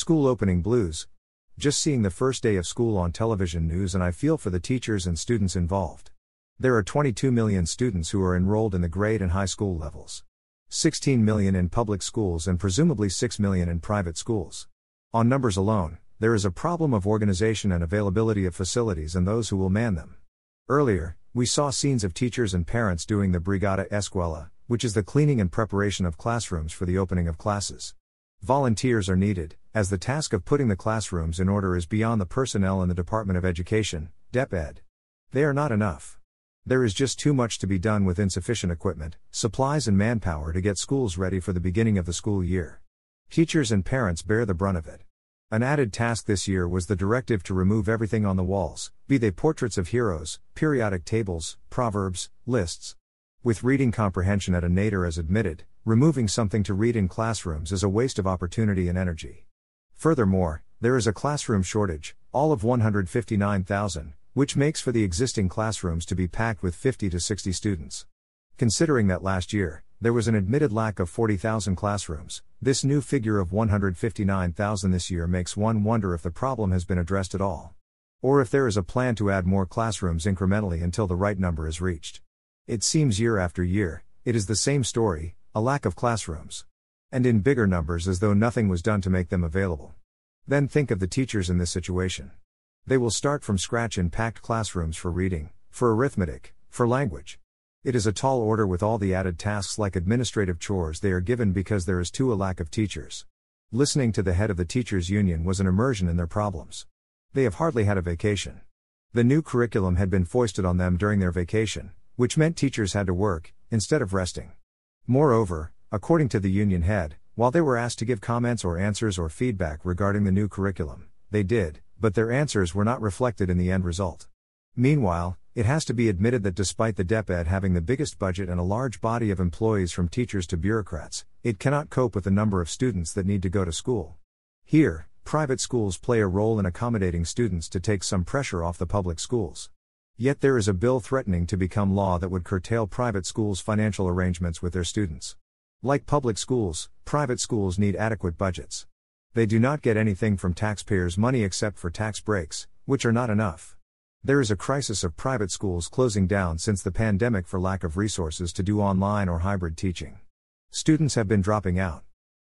School opening blues. Just seeing the first day of school on television news, and I feel for the teachers and students involved. There are 22 million students who are enrolled in the grade and high school levels. 16 million in public schools and presumably 6 million in private schools. On numbers alone, there is a problem of organization and availability of facilities and those who will man them. Earlier, we saw scenes of teachers and parents doing the Brigada Eskwela, which is the cleaning and preparation of classrooms for the opening of classes. Volunteers are needed, as the task of putting the classrooms in order is beyond the personnel in the Department of Education, DepEd. They are not enough. There is just too much to be done with insufficient equipment, supplies, and manpower to get schools ready for the beginning of the school year. Teachers and parents bear the brunt of it. An added task this year was the directive to remove everything on the walls, be they portraits of heroes, periodic tables, proverbs, lists. With reading comprehension at a nadir as admitted, removing something to read in classrooms is a waste of opportunity and energy. Furthermore, there is a classroom shortage, all of 159,000, which makes for the existing classrooms to be packed with 50 to 60 students. Considering that last year, there was an admitted lack of 40,000 classrooms, this new figure of 159,000 this year makes one wonder if the problem has been addressed at all. Or if there is a plan to add more classrooms incrementally until the right number is reached. It seems year after year, it is the same story, a lack of classrooms. And in bigger numbers as though nothing was done to make them available. Then think of the teachers in this situation. They will start from scratch in packed classrooms for reading, for arithmetic, for language. It is a tall order with all the added tasks like administrative chores they are given because there is too a lack of teachers. Listening to the head of the teachers union was an immersion in their problems. They have hardly had a vacation. The new curriculum had been foisted on them during their vacation, which meant teachers had to work, instead of resting. Moreover, according to the union head, while they were asked to give comments or answers or feedback regarding the new curriculum, they did, but their answers were not reflected in the end result. Meanwhile, it has to be admitted that despite the DepEd having the biggest budget and a large body of employees from teachers to bureaucrats, it cannot cope with the number of students that need to go to school. Here, private schools play a role in accommodating students to take some pressure off the public schools. Yet there is a bill threatening to become law that would curtail private schools' financial arrangements with their students. Like public schools, private schools need adequate budgets. They do not get anything from taxpayers' money except for tax breaks, which are not enough. There is a crisis of private schools closing down since the pandemic for lack of resources to do online or hybrid teaching. Students have been dropping out.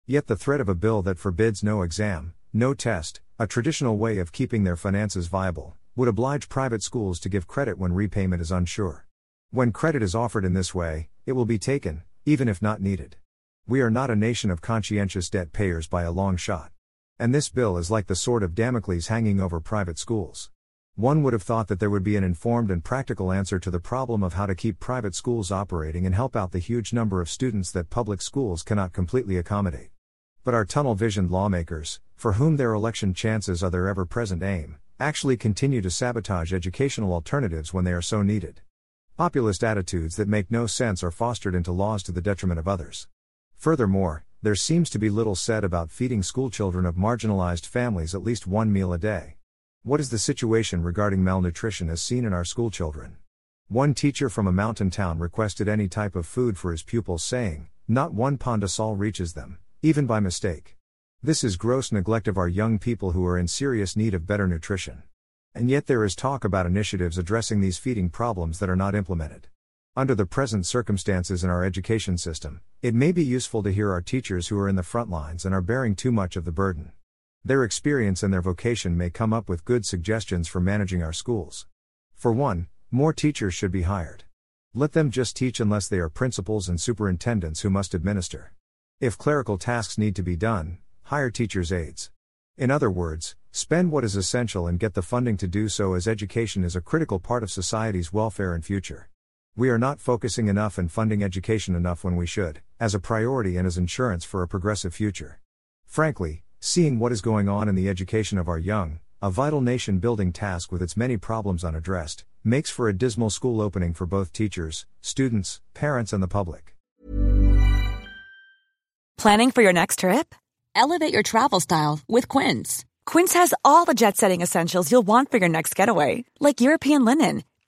Yet the threat of a bill that forbids no exam, no test, a traditional way of keeping their finances viable, would oblige private schools to give credit when repayment is unsure. When credit is offered in this way, it will be taken, even if not needed. We are not a nation of conscientious debt payers by a long shot. And this bill is like the sword of Damocles hanging over private schools. One would have thought that there would be an informed and practical answer to the problem of how to keep private schools operating and help out the huge number of students that public schools cannot completely accommodate. But our tunnel visioned lawmakers, for whom their election chances are their ever present aim, actually continue to sabotage educational alternatives when they are so needed. Populist attitudes that make no sense are fostered into laws to the detriment of others. Furthermore, there seems to be little said about feeding schoolchildren of marginalized families at least one meal a day. What is the situation regarding malnutrition as seen in our schoolchildren? One teacher from a mountain town requested any type of food for his pupils, saying, Not one pan de sal reaches them, even by mistake. This is gross neglect of our young people who are in serious need of better nutrition. And yet there is talk about initiatives addressing these feeding problems that are not implemented. Under the present circumstances in our education system, it may be useful to hear our teachers who are in the front lines and are bearing too much of the burden. Their experience and their vocation may come up with good suggestions for managing our schools. For one, more teachers should be hired. Let them just teach unless they are principals and superintendents who must administer. If clerical tasks need to be done, hire teachers' aides. In other words, spend what is essential and get the funding to do so as education is a critical part of society's welfare and future. We are not focusing enough and funding education enough when we should, as a priority and as insurance for a progressive future. Frankly, seeing what is going on in the education of our young, a vital nation building task with its many problems unaddressed, makes for a dismal school opening for both teachers, students, parents, and the public. Planning for your next trip? Elevate your travel style with Quince. Quince has all the jet setting essentials you'll want for your next getaway, like European linen,